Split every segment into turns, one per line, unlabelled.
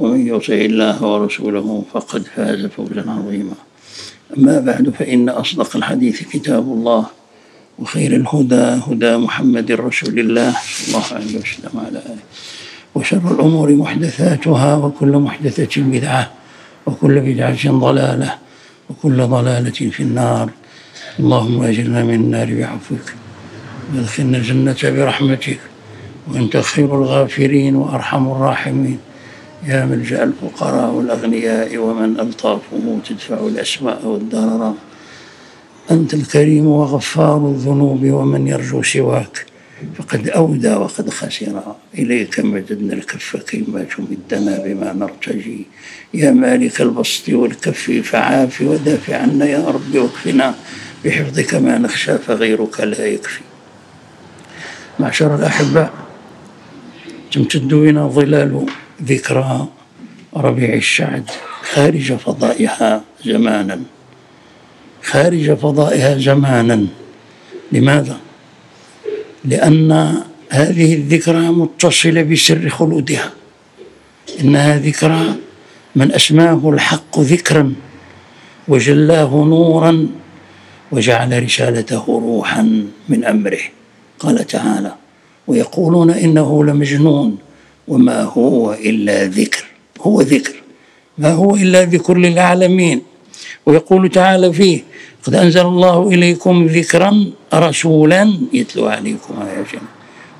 ومن يطع الله ورسوله فقد فاز فوزا عظيما أما بعد فإن أصدق الحديث كتاب الله وخير الهدى هدى محمد رسول الله صلى الله عليه وسلم على آله وشر الأمور محدثاتها وكل محدثة بدعة وكل بدعة ضلالة وكل ضلالة في النار اللهم أجرنا من النار بعفوك وادخلنا الجنة برحمتك وأنت خير الغافرين وأرحم الراحمين يا ملجأ الفقراء والأغنياء ومن ألطافه تدفع الأسماء والضرر أنت الكريم وغفار الذنوب ومن يرجو سواك فقد أودى وقد خسر إليك مددنا الكف كيما تمدنا بما نرتجي يا مالك البسط والكف فعاف ودافع عنا يا ربي واكفنا بحفظك ما نخشى فغيرك لا يكفي معشر الأحباء تمتد بنا ظلال ذكرى ربيع الشعب خارج فضائها زمانا خارج فضائها زمانا لماذا؟ لأن هذه الذكرى متصلة بسر خلودها إنها ذكرى من أسماه الحق ذكرا وجلاه نورا وجعل رسالته روحا من أمره قال تعالى ويقولون إنه لمجنون وما هو إلا ذكر هو ذكر ما هو إلا ذكر للعالمين ويقول تعالى فيه قد أنزل الله إليكم ذكرا رسولا يتلو عليكم جنة.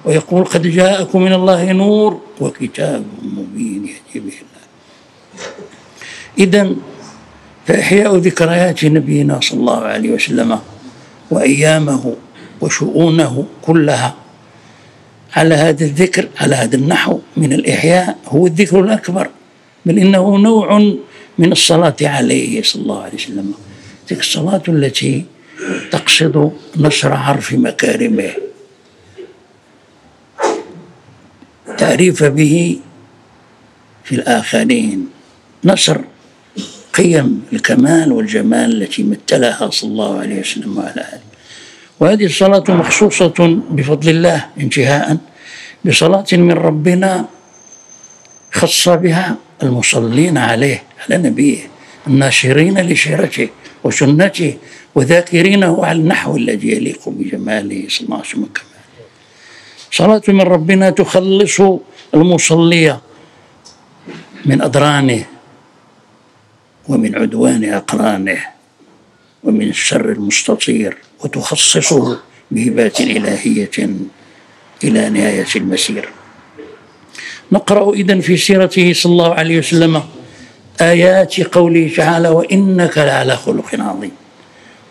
ويقول قد جاءكم من الله نور وكتاب مبين يهدي به الله إذا فإحياء ذكريات نبينا صلى الله عليه وسلم وأيامه وشؤونه كلها على هذا الذكر على هذا النحو من الإحياء هو الذكر الأكبر بل إنه نوع من الصلاة عليه صلى الله عليه وسلم تلك الصلاة التي تقصد نشر عرف مكارمه التعريف به في الآخرين نشر قيم الكمال والجمال التي مثلها صلى الله عليه وسلم وعلى آله وهذه الصلاة مخصوصة بفضل الله انتهاء بصلاة من ربنا خص بها المصلين عليه على نبيه الناشرين لشيرته وسنته وذاكرينه على النحو الذي يليق بجماله صلى الله عليه وسلم كماله صلاة من ربنا تخلص المصلية من أدرانه ومن عدوان أقرانه ومن الشر المستطير وتخصصه بهبات إلهية إلى نهاية المسير نقرأ إذن في سيرته صلى الله عليه وسلم آيات قوله تعالى وإنك لعلى خلق عظيم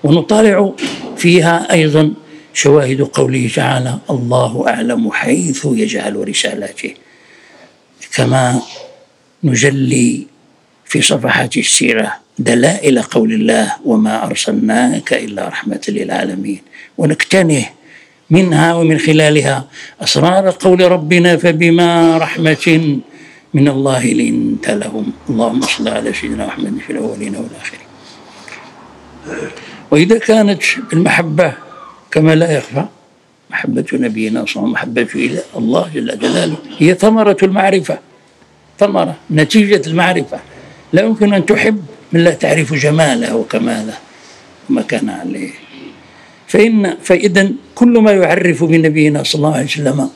ونطالع فيها أيضا شواهد قوله تعالى الله أعلم حيث يجعل رسالاته كما نجلي في صفحات السيره دلائل قول الله وما أرسلناك إلا رحمة للعالمين ونكتنه منها ومن خلالها أسرار قول ربنا فبما رحمة من الله لنت لهم اللهم صل على سيدنا محمد في الأولين والآخرين وإذا كانت المحبة كما لا يخفى محبة نبينا صلى الله عليه وسلم محبة الله جل جلاله هي ثمرة المعرفة ثمرة نتيجة المعرفة لا يمكن أن تحب من لا تعرف جماله وكماله وما كان عليه فإن فإذا كل ما يعرف بنبينا صلى الله عليه وسلم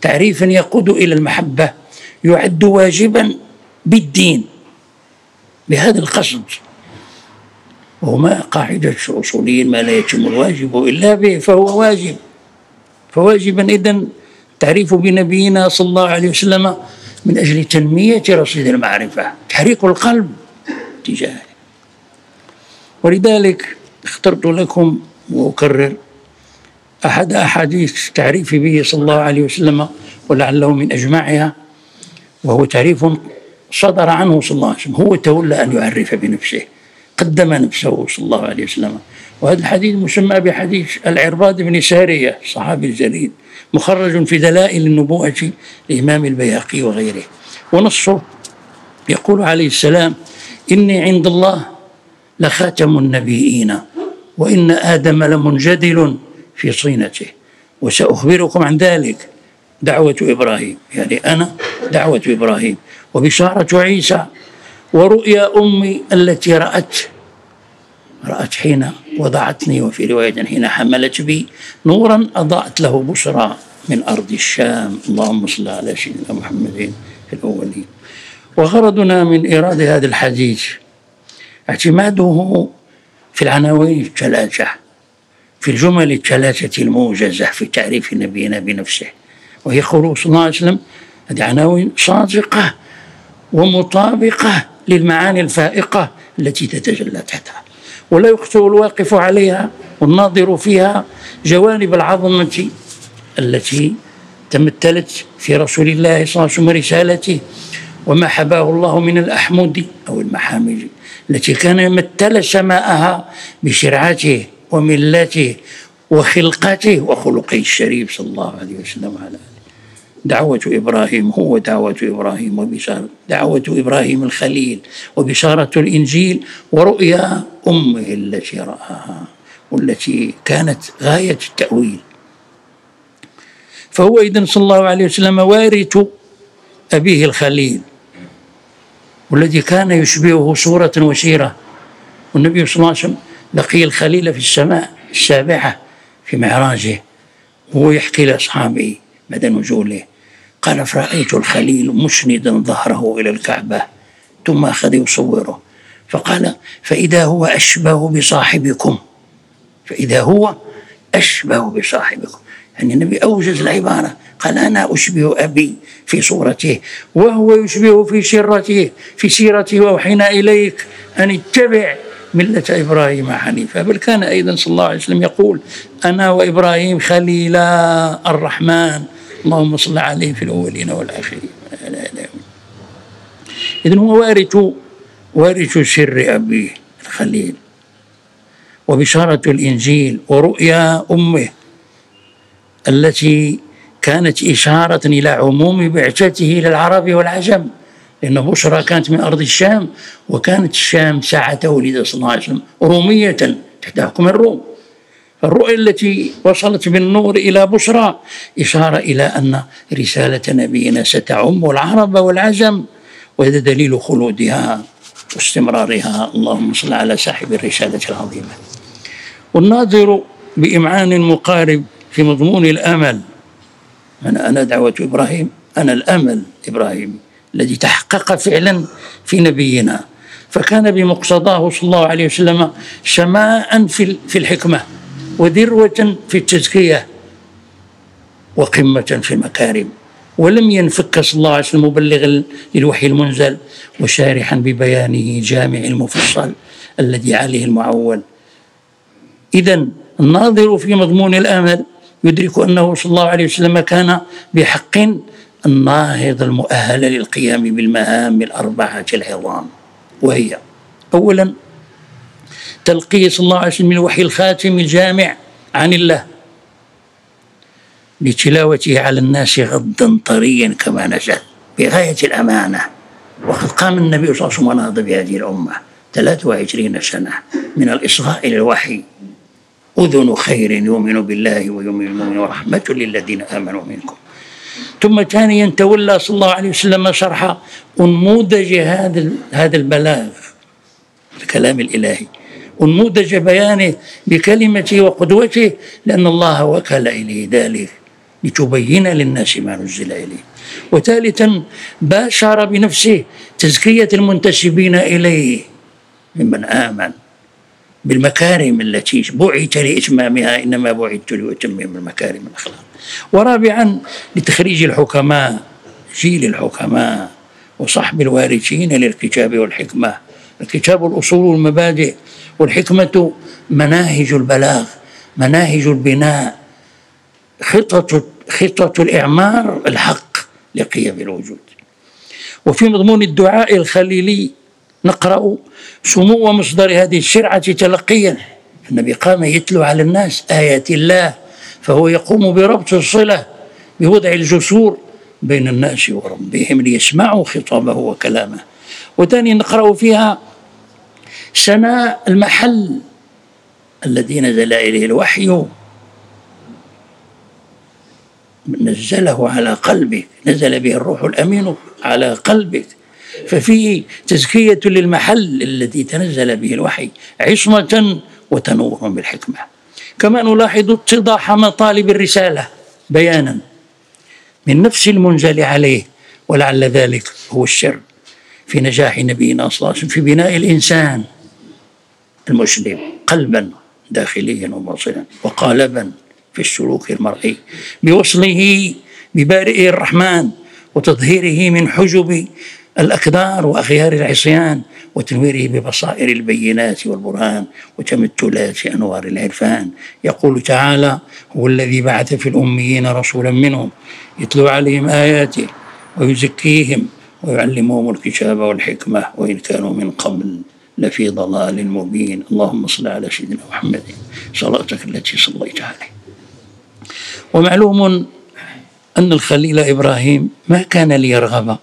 تعريفا يقود إلى المحبة يعد واجبا بالدين بهذا القصد وما قاعدة الأصوليين ما لا يتم الواجب إلا به فهو واجب فواجبا إذا تعريف بنبينا صلى الله عليه وسلم من أجل تنمية رصيد المعرفة تحريك القلب اتجاهه ولذلك اخترت لكم وأكرر أحد أحاديث تعريف به صلى الله عليه وسلم ولعله من أجمعها وهو تعريف صدر عنه صلى الله عليه وسلم هو تولى أن يعرف بنفسه قدم نفسه صلى الله عليه وسلم وهذا الحديث مسمى بحديث العرباد بن سارية الصحابي الجليل مخرج في دلائل النبوءة لإمام البيهقي وغيره ونصه يقول عليه السلام إني عند الله لخاتم النبيين وإن آدم لمنجدل في صينته وسأخبركم عن ذلك دعوة إبراهيم يعني أنا دعوة إبراهيم وبشارة عيسى ورؤيا أمي التي رأت رأت حين وضعتني وفي رواية حين حملت بي نورا أضاءت له بشرى من أرض الشام اللهم صل على سيدنا محمد في الأولين وغرضنا من إيراد هذا الحديث اعتماده في العناوين الثلاثة في الجمل الثلاثة الموجزة في تعريف نبينا بنفسه وهي خلوص صلى الله عليه وسلم هذه عناوين صادقة ومطابقة للمعاني الفائقة التي تتجلى تحتها ولا يخطئ الواقف عليها والناظر فيها جوانب العظمة التي تمثلت في رسول الله صلى الله عليه وسلم رسالته وما حباه الله من الأحمود أو المحامج التي كان يمتل سماءها بشرعته وملته وخلقته وخلقه الشريف صلى الله عليه وسلم على آله دعوة إبراهيم هو دعوة إبراهيم وبشارة دعوة إبراهيم الخليل وبشارة الإنجيل ورؤيا أمه التي رآها والتي كانت غاية التأويل فهو إذن صلى الله عليه وسلم وارث أبيه الخليل والذي كان يشبهه صورة وسيرة والنبي صلى الله عليه وسلم لقي الخليل في السماء السابعة في معراجه وهو يحكي لأصحابه بعد نزوله قال فرأيت الخليل مسندا ظهره إلى الكعبة ثم أخذ يصوره فقال فإذا هو أشبه بصاحبكم فإذا هو أشبه بصاحبكم يعني النبي أوجز العبارة قال أنا أشبه أبي في صورته وهو يشبه في سرته في سيرته وأوحينا إليك أن اتبع ملة إبراهيم حنيفا بل كان أيضا صلى الله عليه وسلم يقول أنا وإبراهيم خليلا الرحمن اللهم صل عليه في الأولين والآخرين إذن هو وارث وارث سر أبيه الخليل وبشارة الإنجيل ورؤيا أمه التي كانت إشارة إلى عموم بعثته للعرب والعجم لأن بشرى كانت من أرض الشام وكانت الشام ساعة ولد صلى الله عليه وسلم رومية تحت حكم الروم الرؤية التي وصلت بالنور إلى بشرى إشارة إلى أن رسالة نبينا ستعم العرب والعجم وهذا دليل خلودها واستمرارها اللهم صل على صاحب الرسالة العظيمة والناظر بإمعان مقارب في مضمون الأمل أنا أنا دعوة إبراهيم أنا الأمل إبراهيم الذي تحقق فعلا في نبينا فكان بمقتضاه صلى الله عليه وسلم سماء في الحكمة وذروة في التزكية وقمة في المكارم ولم ينفك صلى الله عليه وسلم مبلغا للوحي المنزل وشارحا ببيانه جامع المفصل الذي عليه المعول إذا الناظر في مضمون الأمل يدرك أنه صلى الله عليه وسلم كان بحق الناهض المؤهل للقيام بالمهام الأربعة العظام وهي أولا تلقي صلى الله عليه وسلم الوحي الخاتم الجامع عن الله لتلاوته على الناس غضا طريا كما نزل بغاية الأمانة وقد قام النبي صلى الله عليه وسلم بهذه الأمة 23 سنة من الإصغاء إلى الوحي أذن خير يؤمن بالله ويؤمن المؤمن ورحمة للذين آمنوا منكم ثم ثانيا تولى صلى الله عليه وسلم شرح أنموذج هذا هذا البلاغ الكلام الإلهي أنموذج بيانه بكلمته وقدوته لأن الله وكل إليه ذلك لتبين للناس ما نزل إليه وثالثا باشر بنفسه تزكية المنتسبين إليه ممن آمن بالمكارم التي بعث لإتمامها إنما بعثت لأتمم المكارم الأخلاق ورابعا لتخريج الحكماء جيل الحكماء وصحب الوارثين للكتاب والحكمة الكتاب الأصول والمبادئ والحكمة مناهج البلاغ مناهج البناء خطة خطة الإعمار الحق لقيم الوجود وفي مضمون الدعاء الخليلي نقرأ سمو مصدر هذه الشرعة تلقيا النبي قام يتلو على الناس آيات الله فهو يقوم بربط الصلة بوضع الجسور بين الناس وربهم ليسمعوا خطابه وكلامه وثاني نقرأ فيها سناء المحل الذي نزل إليه الوحي نزله على قلبك نزل به الروح الأمين على قلبك ففيه تزكية للمحل الذي تنزل به الوحي عصمة وتنور بالحكمة كما نلاحظ اتضاح مطالب الرسالة بيانا من نفس المنزل عليه ولعل ذلك هو السر في نجاح نبينا صلى الله عليه وسلم في بناء الإنسان المسلم قلبا داخليا وباطنا وقالبا في السلوك المرئي بوصله ببارئ الرحمن وتطهيره من حجب الأكدار وأخيار العصيان وتنويره ببصائر البينات والبرهان وتمثلات أنوار العرفان يقول تعالى هو الذي بعث في الأميين رسولا منهم يتلو عليهم آياته ويزكيهم ويعلمهم الكتاب والحكمة وإن كانوا من قبل لفي ضلال مبين اللهم صل على سيدنا محمد صلاتك التي صليت عليه ومعلوم أن الخليل إبراهيم ما كان ليرغب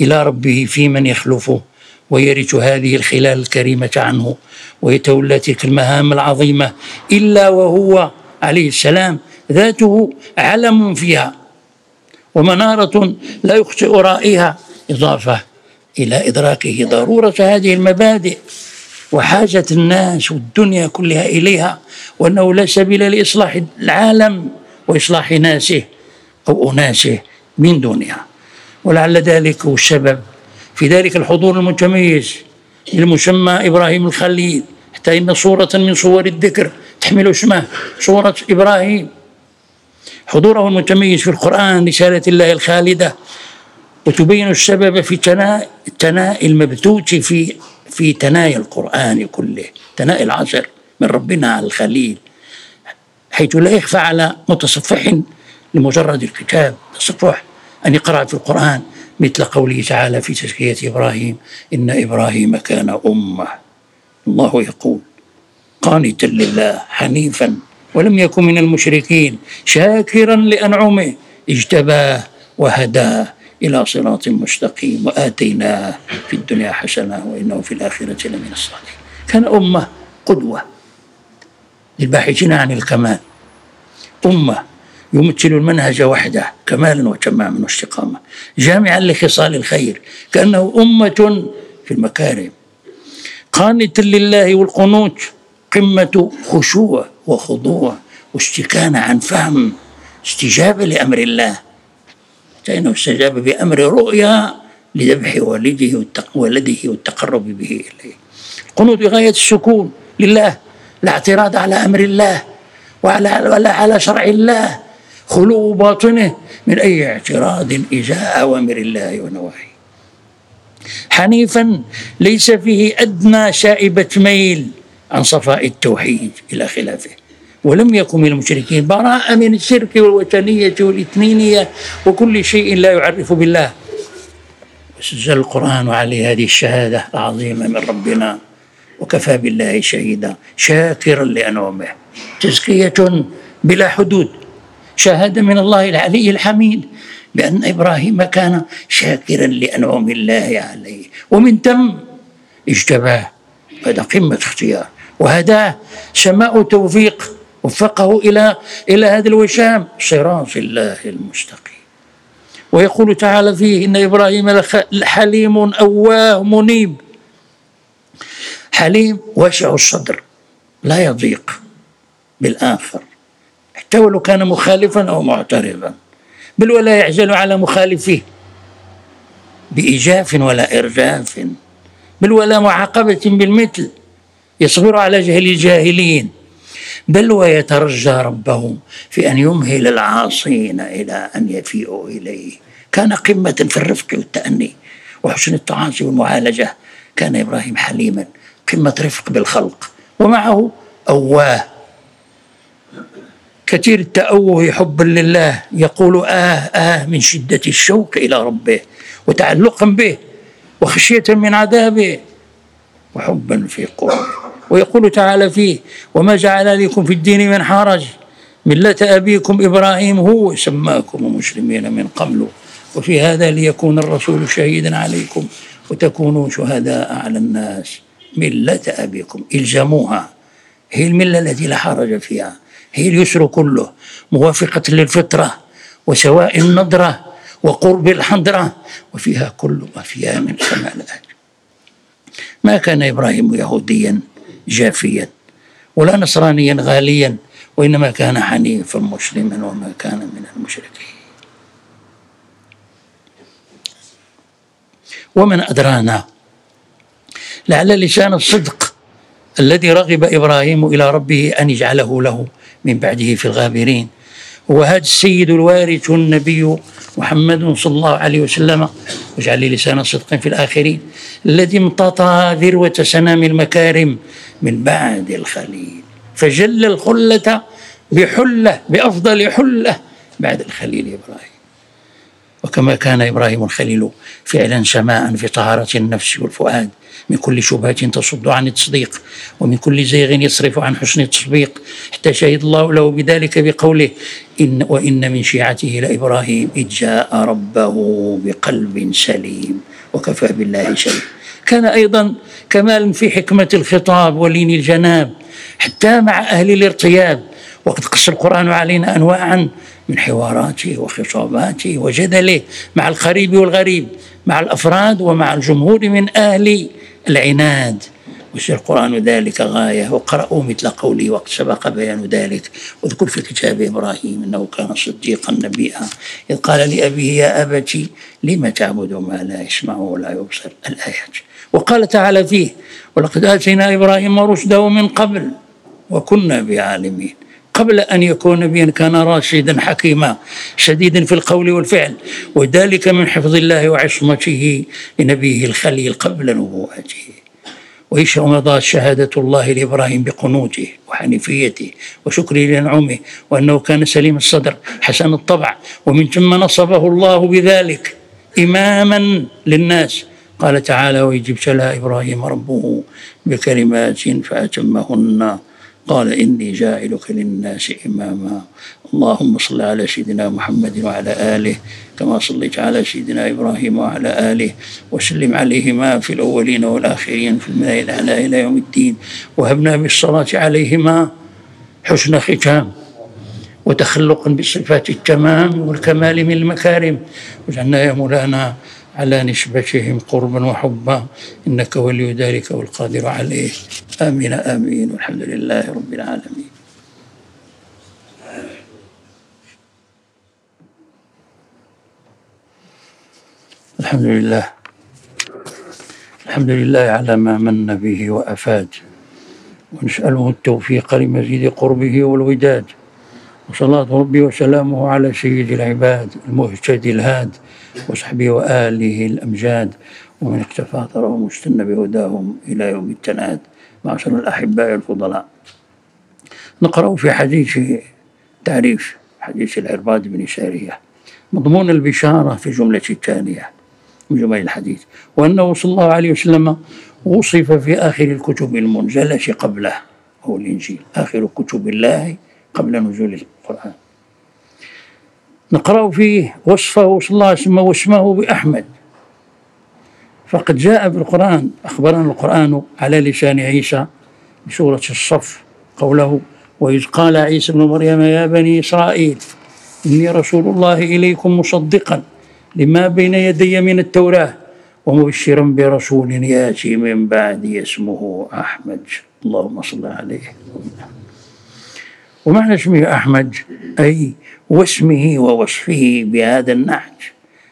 إلى ربه في من يخلفه ويرث هذه الخلال الكريمة عنه ويتولى تلك المهام العظيمة إلا وهو عليه السلام ذاته علم فيها ومنارة لا يخطئ رائها إضافة إلى إدراكه ضرورة هذه المبادئ وحاجة الناس والدنيا كلها إليها وأنه لا سبيل لإصلاح العالم وإصلاح ناسه أو أناسه من دونها ولعل ذلك هو السبب في ذلك الحضور المتميز للمسمى إبراهيم الخليل حتى إن صورة من صور الذكر تحمل اسمه صورة إبراهيم حضوره المتميز في القرآن رسالة الله الخالدة وتبين السبب في تناء التناء المبتوت في في تناي القرآن كله تناء العصر من ربنا على الخليل حيث لا يخفى على متصفح لمجرد الكتاب تصفح أن يقرأ في القرآن مثل قوله تعالى في تزكية إبراهيم إن إبراهيم كان أمة الله يقول قانتا لله حنيفا ولم يكن من المشركين شاكرا لأنعمه اجتباه وهداه إلى صراط مستقيم وآتيناه في الدنيا حسنة وإنه في الآخرة لمن الصالحين كان أمة قدوة للباحثين عن الكمال أمة يمثل المنهج وحده كمالا وتماما واستقامة جامعا لخصال الخير كأنه أمة في المكارم قانت لله والقنوت قمة خشوع وخضوع واستكانة عن فهم استجابة لأمر الله فإنه استجاب بأمر رؤيا لذبح والده ولده والتقرب به إليه القنوت بغاية السكون لله لا اعتراض على أمر الله وعلى ولا على شرع الله خلو باطنه من أي اعتراض ازاء أوامر الله ونواحيه حنيفا ليس فيه أدنى شائبة ميل عن صفاء التوحيد إلى خلافه ولم يقم المشركين براءة من الشرك والوثنية والإثنينية وكل شيء لا يعرف بالله سجل القرآن عليه هذه الشهادة العظيمة من ربنا وكفى بالله شهيدا شاكرا لأنعمه تزكية بلا حدود شهادة من الله العلي الحميد بأن إبراهيم كان شاكرا لأنعم الله عليه ومن ثم اجتباه هذا قمة اختيار وهداه سماء توفيق وفقه إلى إلى هذا الوشام صراط الله المستقيم ويقول تعالى فيه إن إبراهيم حليم أواه منيب حليم واسع الصدر لا يضيق بالآخر حتى ولو كان مخالفا أو معترضا بل ولا يعجل على مخالفه بإيجاف ولا إرجاف بل ولا معاقبة بالمثل يصبر على جهل الجاهلين بل ويترجى ربه في أن يمهل العاصين إلى أن يفيئوا إليه كان قمة في الرفق والتأني وحسن التعاصي والمعالجة كان إبراهيم حليما قمة رفق بالخلق ومعه أواه كثير التأوه حبا لله يقول آه آه من شدة الشوق إلى ربه وتعلقا به وخشية من عذابه وحبا في قربه ويقول تعالى فيه وما جعل لكم في الدين من حرج ملة أبيكم إبراهيم هو سماكم مسلمين من قبل وفي هذا ليكون الرسول شهيدا عليكم وتكونوا شهداء على الناس ملة أبيكم إلزموها هي الملة التي لا حرج فيها هي اليسر كله موافقة للفطرة وسواء النضرة وقرب الحضرة وفيها كل ما فيها من كمال ما كان إبراهيم يهوديا جافيا ولا نصرانيا غاليا وإنما كان حنيفا مسلما وما كان من المشركين ومن أدرانا لعل لسان الصدق الذي رغب إبراهيم إلى ربه أن يجعله له من بعده في الغابرين وهذا السيد الوارث النبي محمد صلى الله عليه وسلم واجعل لي لسان صدق في الآخرين الذي امتطى ذروة سنام المكارم من بعد الخليل فجل الخلة بحلة بأفضل حلة بعد الخليل إبراهيم وكما كان إبراهيم الخليل فعلا سماء في طهارة النفس والفؤاد من كل شبهة تصد عن التصديق ومن كل زيغ يصرف عن حسن التصديق حتى شهد الله له بذلك بقوله إن وإن من شيعته لإبراهيم إذ جاء ربه بقلب سليم وكفى بالله شهيد كان أيضا كمال في حكمة الخطاب ولين الجناب حتى مع أهل الارتياب وقد قص القرآن علينا أنواعا من حواراته وخطاباتي وجدله مع القريب والغريب مع الافراد ومع الجمهور من اهل العناد وش القرآن ذلك غاية وقرأوا مثل قولي وقد سبق بيان ذلك واذكر في كتاب إبراهيم إنه كان صديقا نبيها إذ قال لأبيه يا أبتي لم تعبد ما لا يسمع ولا يبصر الآيات وقال تعالى فيه ولقد آتينا إبراهيم رشده من قبل وكنا بعالمين قبل أن يكون نبيا كان راشدا حكيما شديدا في القول والفعل وذلك من حفظ الله وعصمته لنبيه الخليل قبل نبوته وإيش مضى شهادة الله لإبراهيم بقنوته وحنيفيته وشكره لنعمه وأنه كان سليم الصدر حسن الطبع ومن ثم نصبه الله بذلك إماما للناس قال تعالى ويجب ابتلى إبراهيم ربه بكلمات فأتمهن قال إني جاعلك للناس إماما اللهم صل على سيدنا محمد وعلى آله كما صليت على سيدنا إبراهيم وعلى آله وسلم عليهما في الأولين والآخرين في الملأ الأعلى إلى يوم الدين وهبنا بالصلاة عليهما حسن ختام وتخلقا بالصفات التمام والكمال من المكارم واجعلنا يا مولانا على نشبتهم قربا وحبا إنك ولي ذلك والقادر عليه آمين آمين والحمد لله رب العالمين الحمد لله الحمد لله على ما من به وأفاد ونسأله التوفيق لمزيد قربه والوداد وصلاة ربي وسلامه على سيد العباد المهتدي الهاد وصحبه وآله الأمجاد ومن اقتفى أثرهم واستنى بهداهم إلى يوم التناد معشر الأحباء الفضلاء نقرأ في حديث تعريف حديث العرباد بن سارية مضمون البشارة في جملة الثانية من جمل الحديث وأنه صلى الله عليه وسلم وصف في آخر الكتب المنزلة قبله أو الإنجيل آخر كتب الله قبل نزول القرآن نقرأ فيه وصفه صلى الله عليه وسلم واسمه بأحمد فقد جاء بالقرآن أخبرنا القرآن على لسان عيسى بسورة الصف قوله وإذ قال عيسى ابن مريم يا بني إسرائيل إني رسول الله إليكم مصدقا لما بين يدي من التوراة ومبشرا برسول ياتي من بعدي اسمه أحمد اللهم صل عليه ومعنى اسمه أحمد أي واسمه ووصفه بهذا النحت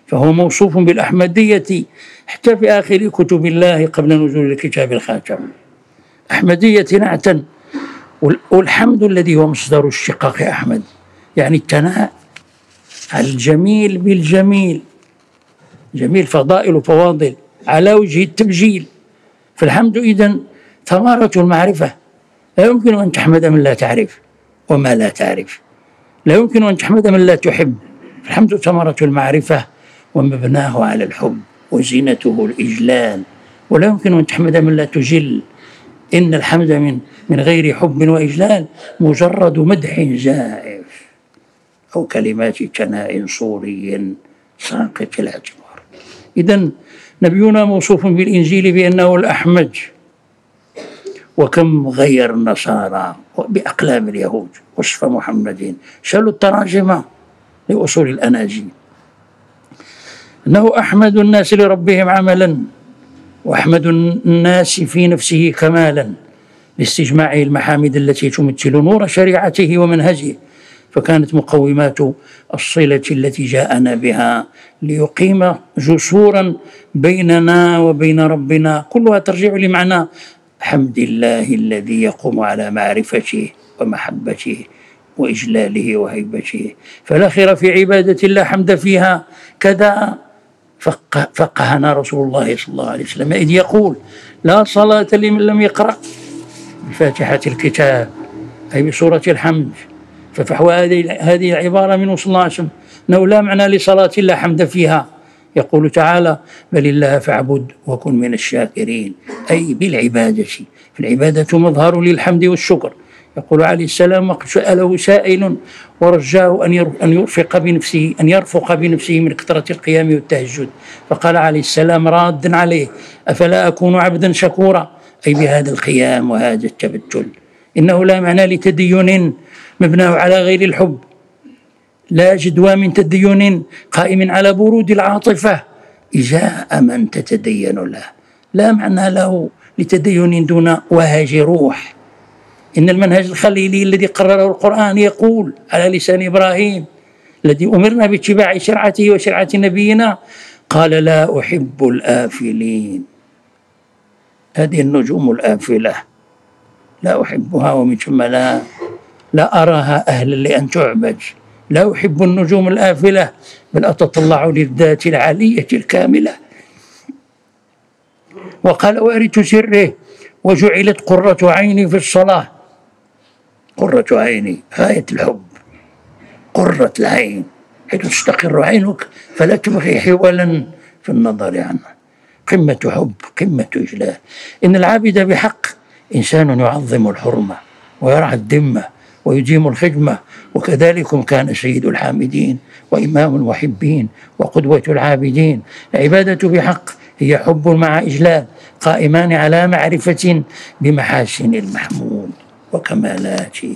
فهو موصوف بالأحمدية حتى في آخر كتب الله قبل نزول الكتاب الخاتم أحمدية نعتا والحمد الذي هو مصدر الشقاق أحمد يعني الثناء الجميل بالجميل جميل فضائل وفواضل على وجه التبجيل فالحمد إذا ثمرة المعرفة لا يمكن أن تحمد من لا تعرف وما لا تعرف لا يمكن أن تحمد من لا تحب الحمد ثمرة المعرفة ومبناه على الحب وزينته الإجلال ولا يمكن أن تحمد من لا تجل إن الحمد من من غير حب وإجلال مجرد مدح زائف أو كلمات ثناء صوري ساقط الاعتبار إذا نبينا موصوف بالإنجيل بأنه الأحمد وكم غير النصارى بأقلام اليهود وصف محمد شالوا التراجم لأصول الأناجيل إنه أحمد الناس لربهم عملا وأحمد الناس في نفسه كمالا لاستجماعه المحامد التي تمثل نور شريعته ومنهجه فكانت مقومات الصلة التي جاءنا بها ليقيم جسورا بيننا وبين ربنا كلها ترجع لمعنى حمد الله الذي يقوم على معرفته ومحبته وإجلاله وهيبته فلا خير في عبادة الله حمد فيها كذا فقهنا رسول الله صلى الله عليه وسلم إذ يقول لا صلاة لمن لم يقرأ بفاتحة الكتاب أي بسورة الحمد ففحوى هذه العبارة منه صلى الله عليه وسلم أنه لا معنى لصلاة الله حمد فيها يقول تعالى بل الله فاعبد وكن من الشاكرين أي بالعبادة فالعبادة مظهر للحمد والشكر يقول عليه السلام سأله سائل ورجاه أن يرفق بنفسه أن يرفق بنفسه من كثرة القيام والتهجد فقال عليه السلام رادا عليه أفلا أكون عبدا شكورا أي بهذا القيام وهذا التبتل إنه لا معنى لتدين مبناه على غير الحب لا جدوى من تدين قائم على برود العاطفة جاء من تتدين له لا معنى له لتدين دون وهج روح إن المنهج الخليلي الذي قرره القرآن يقول على لسان إبراهيم الذي أمرنا باتباع شرعته وشرعة نبينا قال لا أحب الآفلين هذه النجوم الآفلة لا أحبها ومن ثم لا لا أراها أهلا لأن تعبد لا أحب النجوم الآفلة بل أتطلع للذات العالية الكاملة وقال وأرث سره وجعلت قرة عيني في الصلاة قرة عيني غاية الحب قرة العين حيث تستقر عينك فلا تبغي حولا في النظر عنه قمة حب قمة إجلال إن العابد بحق إنسان يعظم الحرمة ويرعى الذمة ويديم الخدمة وكذلكم كان سيد الحامدين وإمام المحبين وقدوة العابدين العبادة بحق هي حب مع إجلال قائمان على معرفة بمحاسن المحمود وكمالاته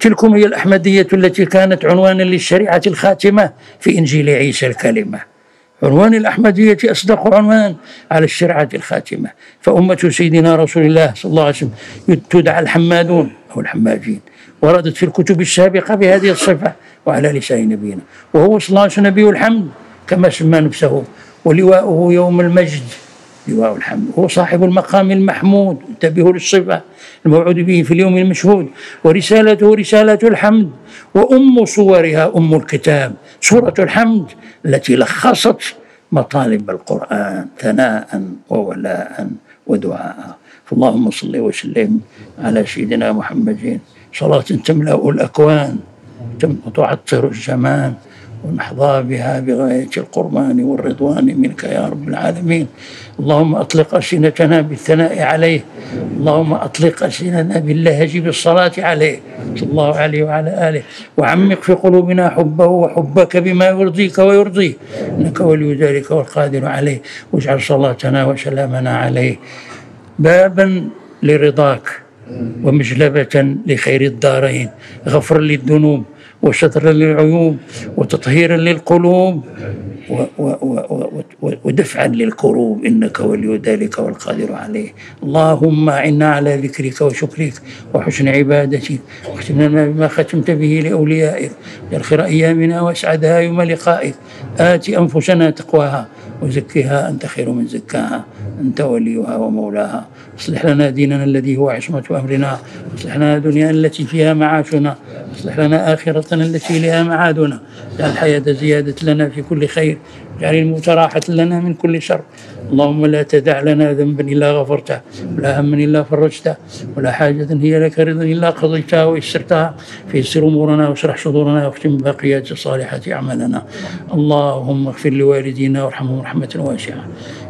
تلكم هي الأحمدية التي كانت عنوانا للشريعة الخاتمة في إنجيل عيسى الكلمة عنوان الأحمدية أصدق عنوان على الشريعة الخاتمة فأمة سيدنا رسول الله صلى الله عليه وسلم تدعى الحمادون أو الحماجين وردت في الكتب السابقة بهذه الصفة وعلى لسان نبينا وهو صلى الله عليه وسلم نبي الحمد كما سمى نفسه ولواؤه يوم المجد لواء الحمد هو صاحب المقام المحمود انتبهوا للصفة الموعود به في اليوم المشهود ورسالته رسالة الحمد وأم صورها أم الكتاب سورة الحمد التي لخصت مطالب القرآن ثناء وولاء ودعاء اللهم صل وسلم على سيدنا محمد صلاة تملأ الأكوان وتعطر الزمان ونحظى بها بغاية القرآن والرضوان منك يا رب العالمين اللهم أطلق ألسنتنا بالثناء عليه اللهم أطلق ألسنتنا باللهج بالصلاة عليه صلى الله عليه وعلى آله وعمق في قلوبنا حبه وحبك بما يرضيك ويرضيه إنك ولي ذلك والقادر عليه واجعل صلاتنا وسلامنا عليه بابا لرضاك ومجلبة لخير الدارين غفر للذنوب وشطرا للعيوب وتطهيرا للقلوب و و و و ودفعا للكروب انك ولي ذلك والقادر عليه اللهم اعنا على ذكرك وشكرك وحسن عبادتك واختمنا بما ختمت به لاوليائك يرخر ايامنا واسعدها يوم لقائك ات انفسنا تقواها وزكها أنت خير من زكاها أنت وليها ومولاها اصلح لنا ديننا الذي هو عصمة أمرنا اصلح لنا دنيانا التي فيها معاشنا اصلح لنا آخرتنا التي لها معادنا اجعل الحياة زيادة لنا في كل خير اجعل الموت راحة لنا من كل شر اللهم لا تدع لنا ذنبا إلا غفرته ولا هما إلا فرجته ولا حاجة هي لك رضا إلا قضيتها ويسرتها فيسر أمورنا واشرح صدورنا واختم باقيات الصالحات أعمالنا اللهم اغفر لوالدينا وارحمهم رحمة واسعة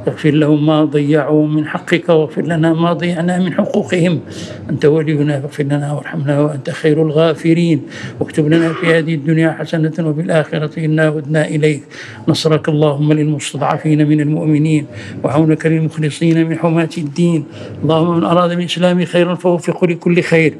اغفر لهم ما ضيعوا من حقك واغفر لنا ما ضيعنا من حقوقهم أنت ولينا فاغفر لنا وارحمنا وأنت خير الغافرين واكتب لنا في هذه الدنيا حسنة وفي الآخرة إنا هدنا إليك نصرك اللهم للمستضعفين من المؤمنين وعونك للمخلصين من حماة الدين اللهم من أراد بالإسلام خيرا فوفقه لكل خير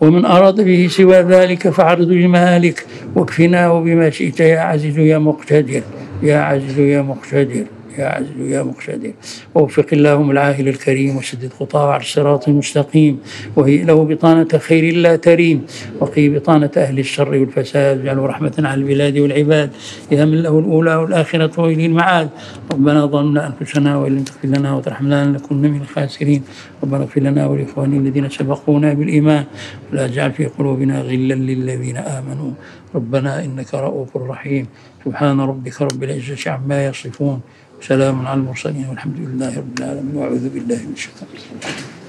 ومن أراد به سوى ذلك فعرض لمهالك واكفناه بما شئت يا عزيز يا مقتدر يا عزيز يا مقتدر يا عز يا مقتدر ووفق اللهم العاهل الكريم وسدد خطاه على الصراط المستقيم وهي له بطانة خير لا تريم وقي بطانة أهل الشر والفساد واجعله رحمة على البلاد والعباد يا من له الأولى والآخرة وإلى المعاد ربنا ظلمنا أنفسنا وإن لم تغفر لنا وترحمنا لنكن من الخاسرين ربنا اغفر لنا ولإخواننا الذين سبقونا بالإيمان ولا تجعل في قلوبنا غلا للذين آمنوا ربنا إنك رؤوف رحيم سبحان ربك رب العزة عما يصفون سلام على المرسلين والحمد لله رب العالمين واعوذ بالله من الشيطان